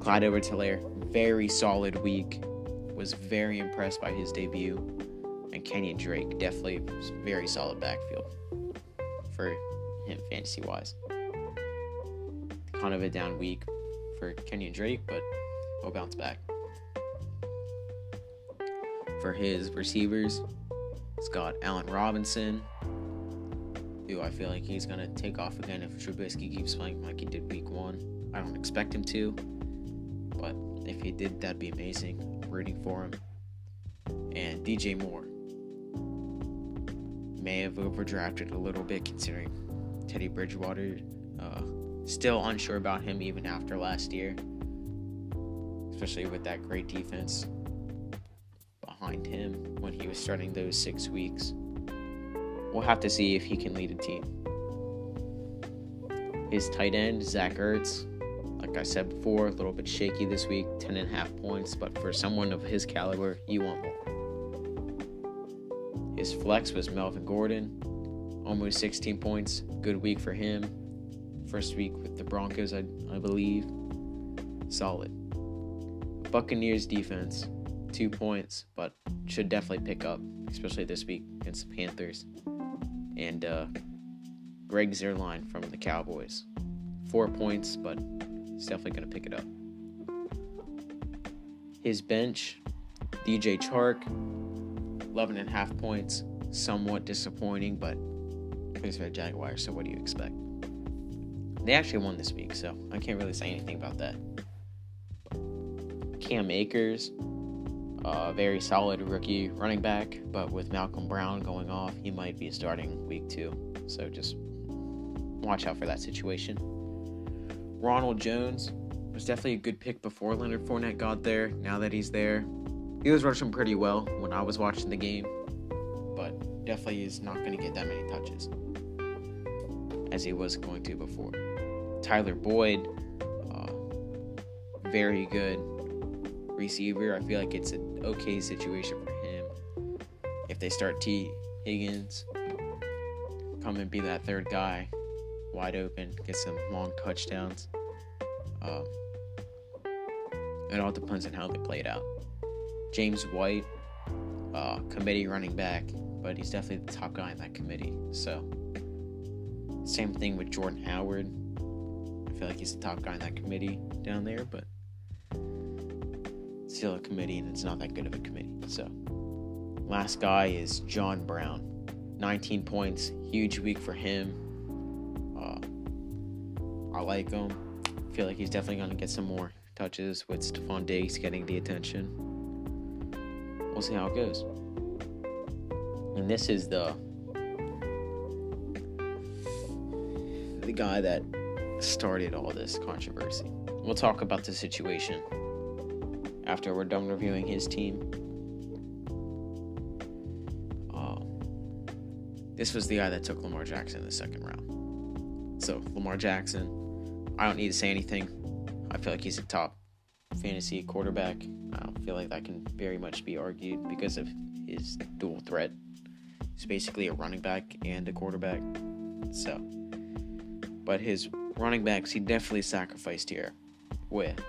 Clyde Edwards Helaire, very solid week. Was very impressed by his debut. And Kenyan Drake, definitely very solid backfield for him fantasy wise. Kind of a down week for Kenyan Drake, but he'll bounce back for his receivers. He's got Allen Robinson, who I feel like he's going to take off again if Trubisky keeps playing like he did week one. I don't expect him to, but if he did, that'd be amazing. Rooting for him. And DJ Moore may have overdrafted a little bit considering Teddy Bridgewater. Uh, still unsure about him even after last year, especially with that great defense behind him when he was starting those six weeks. We'll have to see if he can lead a team. His tight end, Zach Ertz, like I said before, a little bit shaky this week, 10 and a half points, but for someone of his caliber, you want more. His flex was Melvin Gordon, almost 16 points. Good week for him. First week with the Broncos, I, I believe. Solid. Buccaneers defense, two points, but should definitely pick up, especially this week against the Panthers. And uh, Greg Zuerlein from the Cowboys, four points, but he's definitely going to pick it up. His bench, DJ Chark, 11 and a half points, somewhat disappointing, but plays for the Jaguars, so what do you expect? They actually won this week, so I can't really say anything about that. Cam Akers, uh, very solid rookie running back, but with Malcolm Brown going off, he might be starting week two. So just watch out for that situation. Ronald Jones was definitely a good pick before Leonard Fournette got there. Now that he's there, he was rushing pretty well when I was watching the game, but definitely is not going to get that many touches as he was going to before. Tyler Boyd, uh, very good receiver. I feel like it's an okay situation for him. If they start Tee Higgins, come and be that third guy, wide open, get some long touchdowns. Um, it all depends on how they play it out. James White, uh, committee running back, but he's definitely the top guy in that committee. So, same thing with Jordan Howard. I feel like he's the top guy in that committee down there, but still a committee, and it's not that good of a committee. So, last guy is John Brown. 19 points, huge week for him. Uh, I like him. Feel like he's definitely going to get some more touches with Stefon Diggs getting the attention. We'll see how it goes. And this is the the guy that started all this controversy. We'll talk about the situation after we're done reviewing his team. Uh, this was the guy that took Lamar Jackson in the second round. So, Lamar Jackson, I don't need to say anything. I feel like he's a top fantasy quarterback. I don't feel like that can very much be argued because of his dual threat. He's basically a running back and a quarterback. So, but his running backs, he definitely sacrificed here with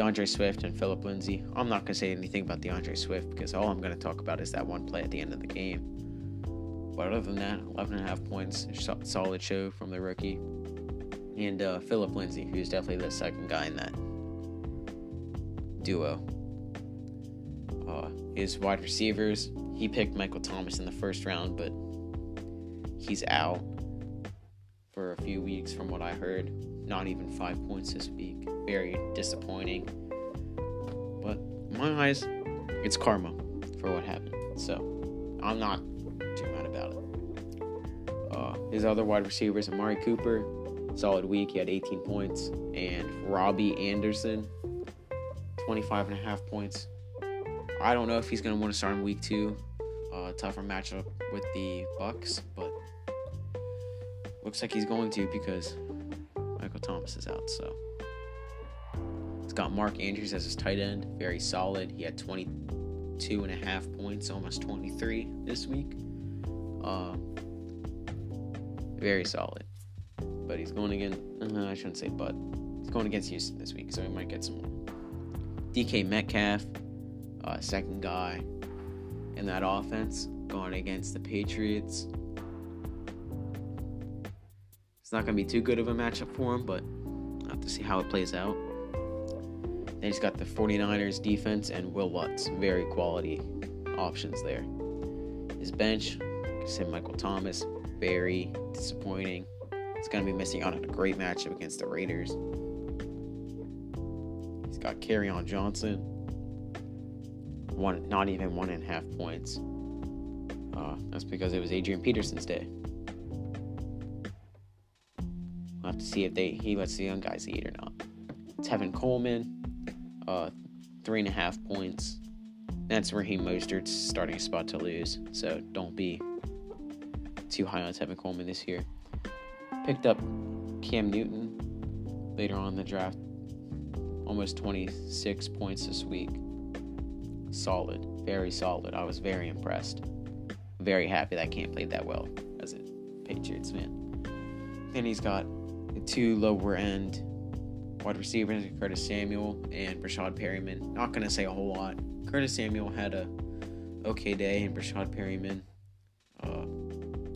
D'Andre Swift and Philip Lindsay. I'm not going to say anything about D'Andre Swift because all I'm going to talk about is that one play at the end of the game. But other than that, 11 and a half points, solid show from the rookie. And uh, Philip Lindsay, who's definitely the second guy in that duo. Uh, his wide receivers, he picked Michael Thomas in the first round, but he's out for a few weeks from what I heard. Not even five points this week very disappointing. But in my eyes, it's karma for what happened. So I'm not too mad about it. Uh, his other wide receivers, Amari Cooper, solid week. He had 18 points. And Robbie Anderson, 25 and a half points. I don't know if he's going to want to start in week two. Uh, tougher matchup with the Bucks, but looks like he's going to because Michael Thomas is out. So it's got Mark Andrews as his tight end, very solid. He had 22 and a half points, almost 23 this week. Uh, very solid. But he's going against, uh, I shouldn't say but, he's going against Houston this week, so he might get some more. DK Metcalf, uh, second guy in that offense, going against the Patriots. It's not going to be too good of a matchup for him, but I'll have to see how it plays out. Then he's got the 49ers defense and Wil Lutz. Very quality options there. His bench, said Michael Thomas, very disappointing. He's going to be missing out on a great matchup against the Raiders. He's got Kerryon Johnson, one, not even one and a half points. Uh, that's because it was Adrian Peterson's day. See if they he lets the young guys eat or not. Tevin Coleman, uh, three and a half points. That's Raheem Mostert's starting spot to lose, so don't be too high on Tevin Coleman this year. Picked up Cam Newton later on in the draft, almost 26 points this week. Solid, very solid. I was very impressed. Very happy that Cam played that well as a Patriots fan. Then he's got two lower end wide receivers, Curtis Samuel and Breshad Perriman. Not gonna say a whole lot. Curtis Samuel had a okay day, and Breshad Perriman, uh,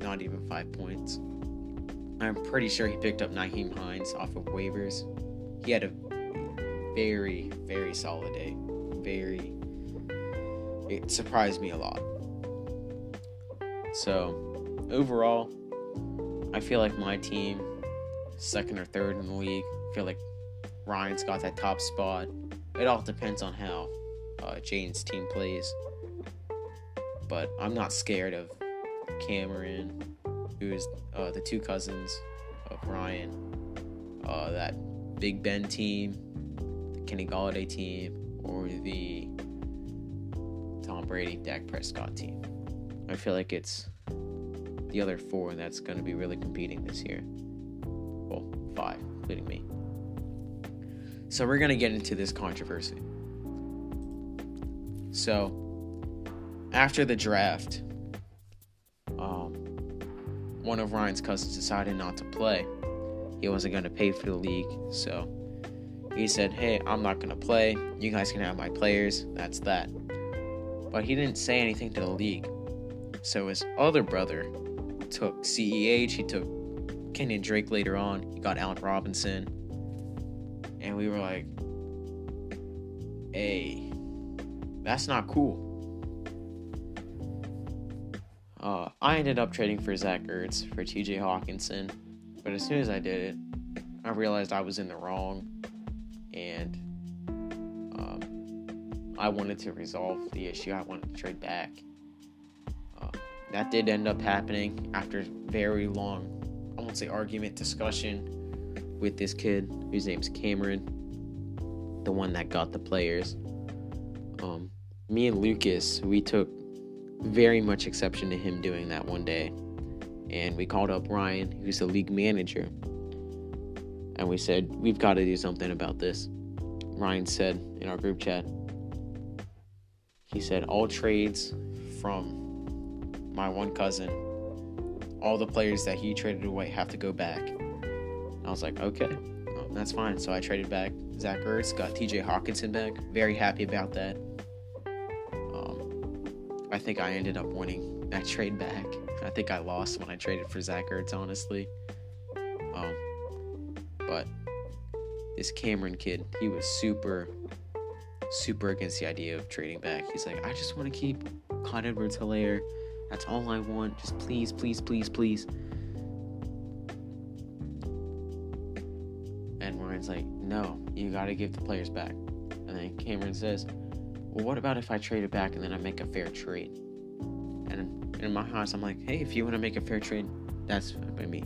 not even five points. I'm pretty sure he picked up Nyheim Hines off of waivers. He had a very, very solid day. Very, it surprised me a lot. So, overall, I feel like my team, second or third in the league, I feel like Ryan's got that top spot. It all depends on how uh, Jane's team plays. But I'm not scared of Cameron, who is uh, the two cousins of Ryan, uh, that Big Ben team, the Kenny Golladay team, or the Tom Brady, Dak Prescott team. I feel like it's the other four that's going to be really competing this year. Five, including me. So we're going to get into this controversy. So, after the draft, um, one of Ryan's cousins decided not to play. He wasn't going to pay for the league, so he said, Hey, I'm not going to play. You guys can have my players. That's that. But he didn't say anything to the league. So his other brother took CEH, he took Kenyan Drake later on, he got Allen Robinson. And we were like, Hey, that's not cool. Uh, I ended up trading for Zach Ertz for TJ Hockenson, but as soon as I did it, I realized I was in the wrong, and um, I wanted to resolve the issue. I wanted to trade back. Uh, that did end up happening after very long, won't say argument, discussion with this kid whose name's Cameron, the one that got the players. Um, me and Lucas, we took very much exception to him doing that one day. And we called up Ryan, who's the league manager. And we said, We've got to do something about this. Ryan said in our group chat, he said, All trades from my one cousin, all the players that he traded away have to go back. I was like, Okay, well, that's fine. So I traded back Zach Ertz, got TJ Hockenson back. Very happy about that. I think I ended up winning that trade back. I think I lost when I traded for Zach Ertz, honestly. Um, but this Cameron kid, he was super, super against the idea of trading back. He's like, I just want to keep Clyde Edwards Helaire. That's all I want. Just please, please, please, please. And Ryan's like, no, you got to give the players back. And then Cameron says, well, what about if I trade it back and then I make a fair trade? And in my house, I'm like, hey, if you want to make a fair trade, that's fine by me.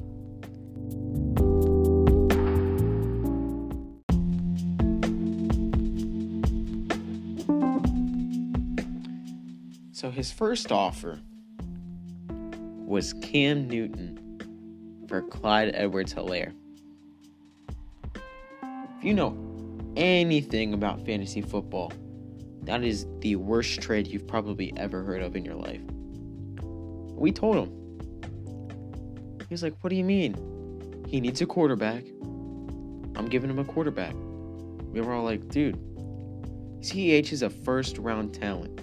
So his first offer was Cam Newton for Clyde Edwards Helaire. If you know anything about fantasy football, that is the worst trade you've probably ever heard of in your life. We told him. He was like, What do you mean? He needs a quarterback. I'm giving him a quarterback. We were all like, Dude, CEH is a first round talent.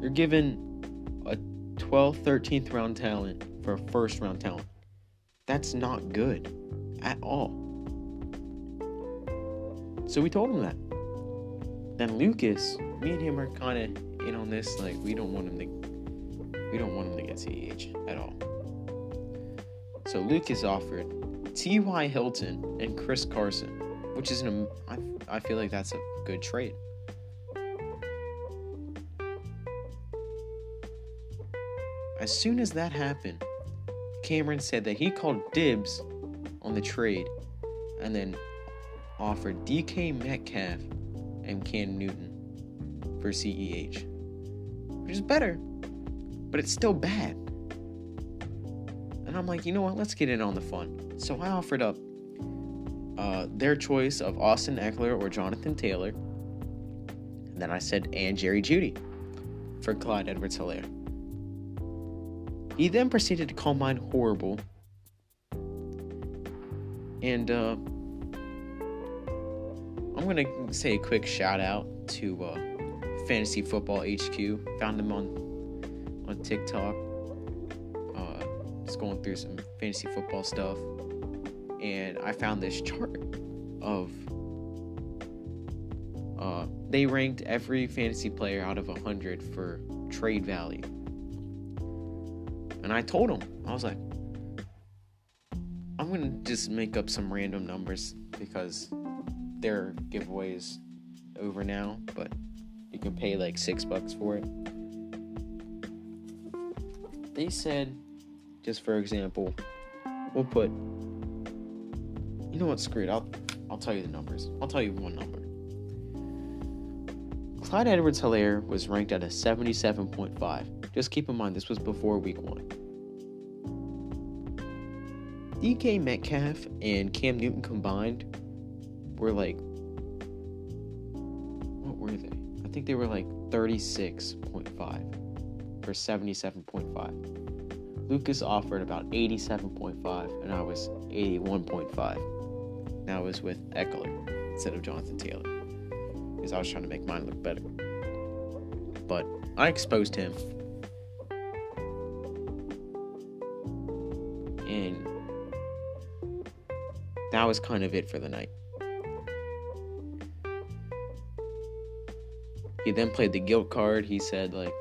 You're giving 12th, 13th round talent for a first round talent. That's not good at all. So we told him that. Then Lucas, me and him are kind of in on this. Like, we don't want him to We don't want him to get CEH at all. So Lucas offered T.Y. Hilton and Chris Carson, which is an I, I feel like that's a good trade. As soon as that happened, Cameron said that he called dibs on the trade and then offered DK Metcalf and Cam Newton for CEH, which is better, but it's still bad. And I'm like, you know what? Let's get in on the fun. So I offered up uh, their choice of Austin Ekeler or Jonathan Taylor. And then I said, and Jerry Jeudy for Clyde Edwards Helaire. He then proceeded to call mine horrible. And uh, I'm going to say a quick shout out to uh, Fantasy Football HQ. Found him on, on TikTok. Uh, just going through some fantasy football stuff. And I found this chart of. Uh, they ranked every fantasy player out of 100 for trade value. And I told him, I was like, I'm gonna just make up some random numbers because their giveaways over now, but you can pay like six bucks for it. They said, just for example, we'll put. You know what? Screw it. I'll I'll tell you the numbers. I'll tell you one number. Clyde Edwards Helaire was ranked at a 77.5. Just keep in mind, this was before week one. DK Metcalf and Cam Newton combined were like, what were they? I think they were like 36.5 for 77.5. Lucas offered about 87.5, and I was 81.5. Now I was with Ekeler instead of Jonathan Taylor because I was trying to make mine look better. But I exposed him. That was kind of it for the night. He then played the guilt card. He said, like,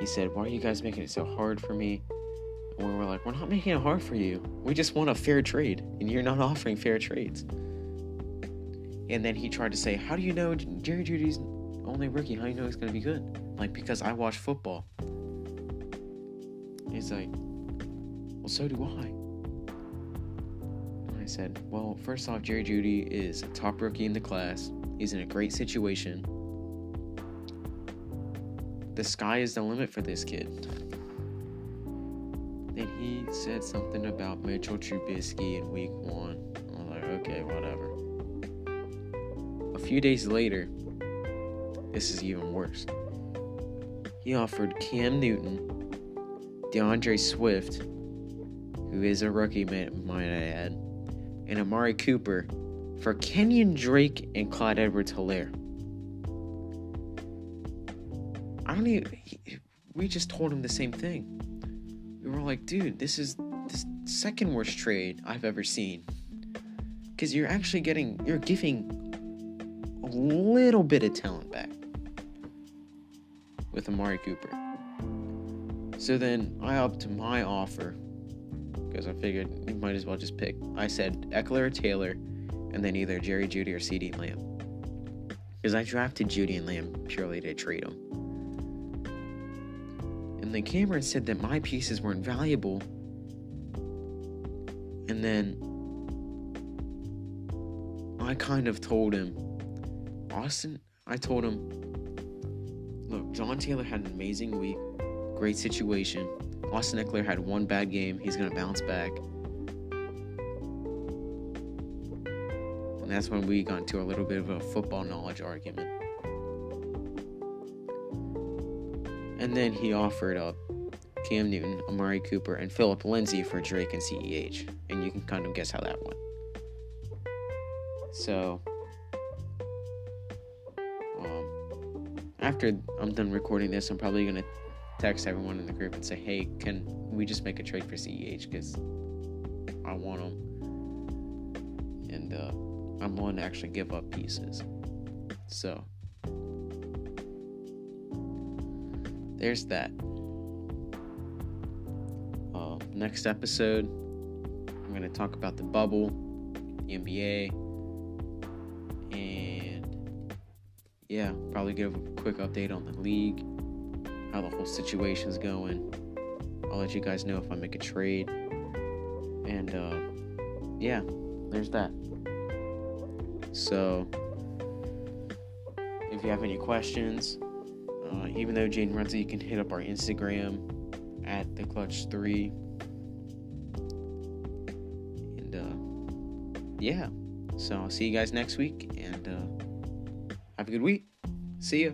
he said, Why are you guys making it so hard for me? And we were like, We're not making it hard for you. We just want a fair trade, and you're not offering fair trades. And then he tried to say, How do you know Jerry Jeudy's only rookie? How do you know he's going to be good? Like, because I watch football. He's like, Well, so do I. Said, Well, first off, Jerry Jeudy is a top rookie in the class. He's in a great situation. The sky is the limit for this kid. Then he said something about Mitchell Trubisky in week one. I was like, okay, whatever. A few days later, this is even worse. He offered Cam Newton, DeAndre Swift, who is a rookie, might I add, and Amari Cooper for Kenyan Drake and Clyde Edwards Helaire. I don't even. He, we just told him the same thing. We were like, dude, this is the second worst trade I've ever seen. Because you're actually getting, you're giving a little bit of talent back with Amari Cooper. So then I upped my offer because I figured you might as well just pick. I said Ekeler or Taylor, and then either Jerry Jeudy or CeeDee Lamb. Because I drafted Jeudy and Lamb purely to trade them. And then Cameron said that my pieces weren't valuable. And then I kind of told him, Austin, I told him, look, John Taylor had an amazing week, great situation. Austin Ekeler had one bad game. He's going to bounce back. And that's when we got into a little bit of a football knowledge argument. And then he offered up Cam Newton, Amari Cooper, and Philip Lindsay for Drake and CEH. And you can kind of guess how that went. So, um, after I'm done recording this, I'm probably going to text everyone in the group and say, hey, can we just make a trade for CEH? Because I want them. And uh, I'm willing to actually give up pieces. So, there's that. Uh, next episode, I'm going to talk about the bubble, the NBA, and yeah, probably give a quick update on the league, how the whole situation's going. I'll let you guys know if I make a trade. And uh, yeah, there's that. So, if you have any questions, uh, even though Jane runs it, you can hit up our Instagram at the Clutch Three. And uh, yeah, so I'll see you guys next week, and uh, have a good week. See ya.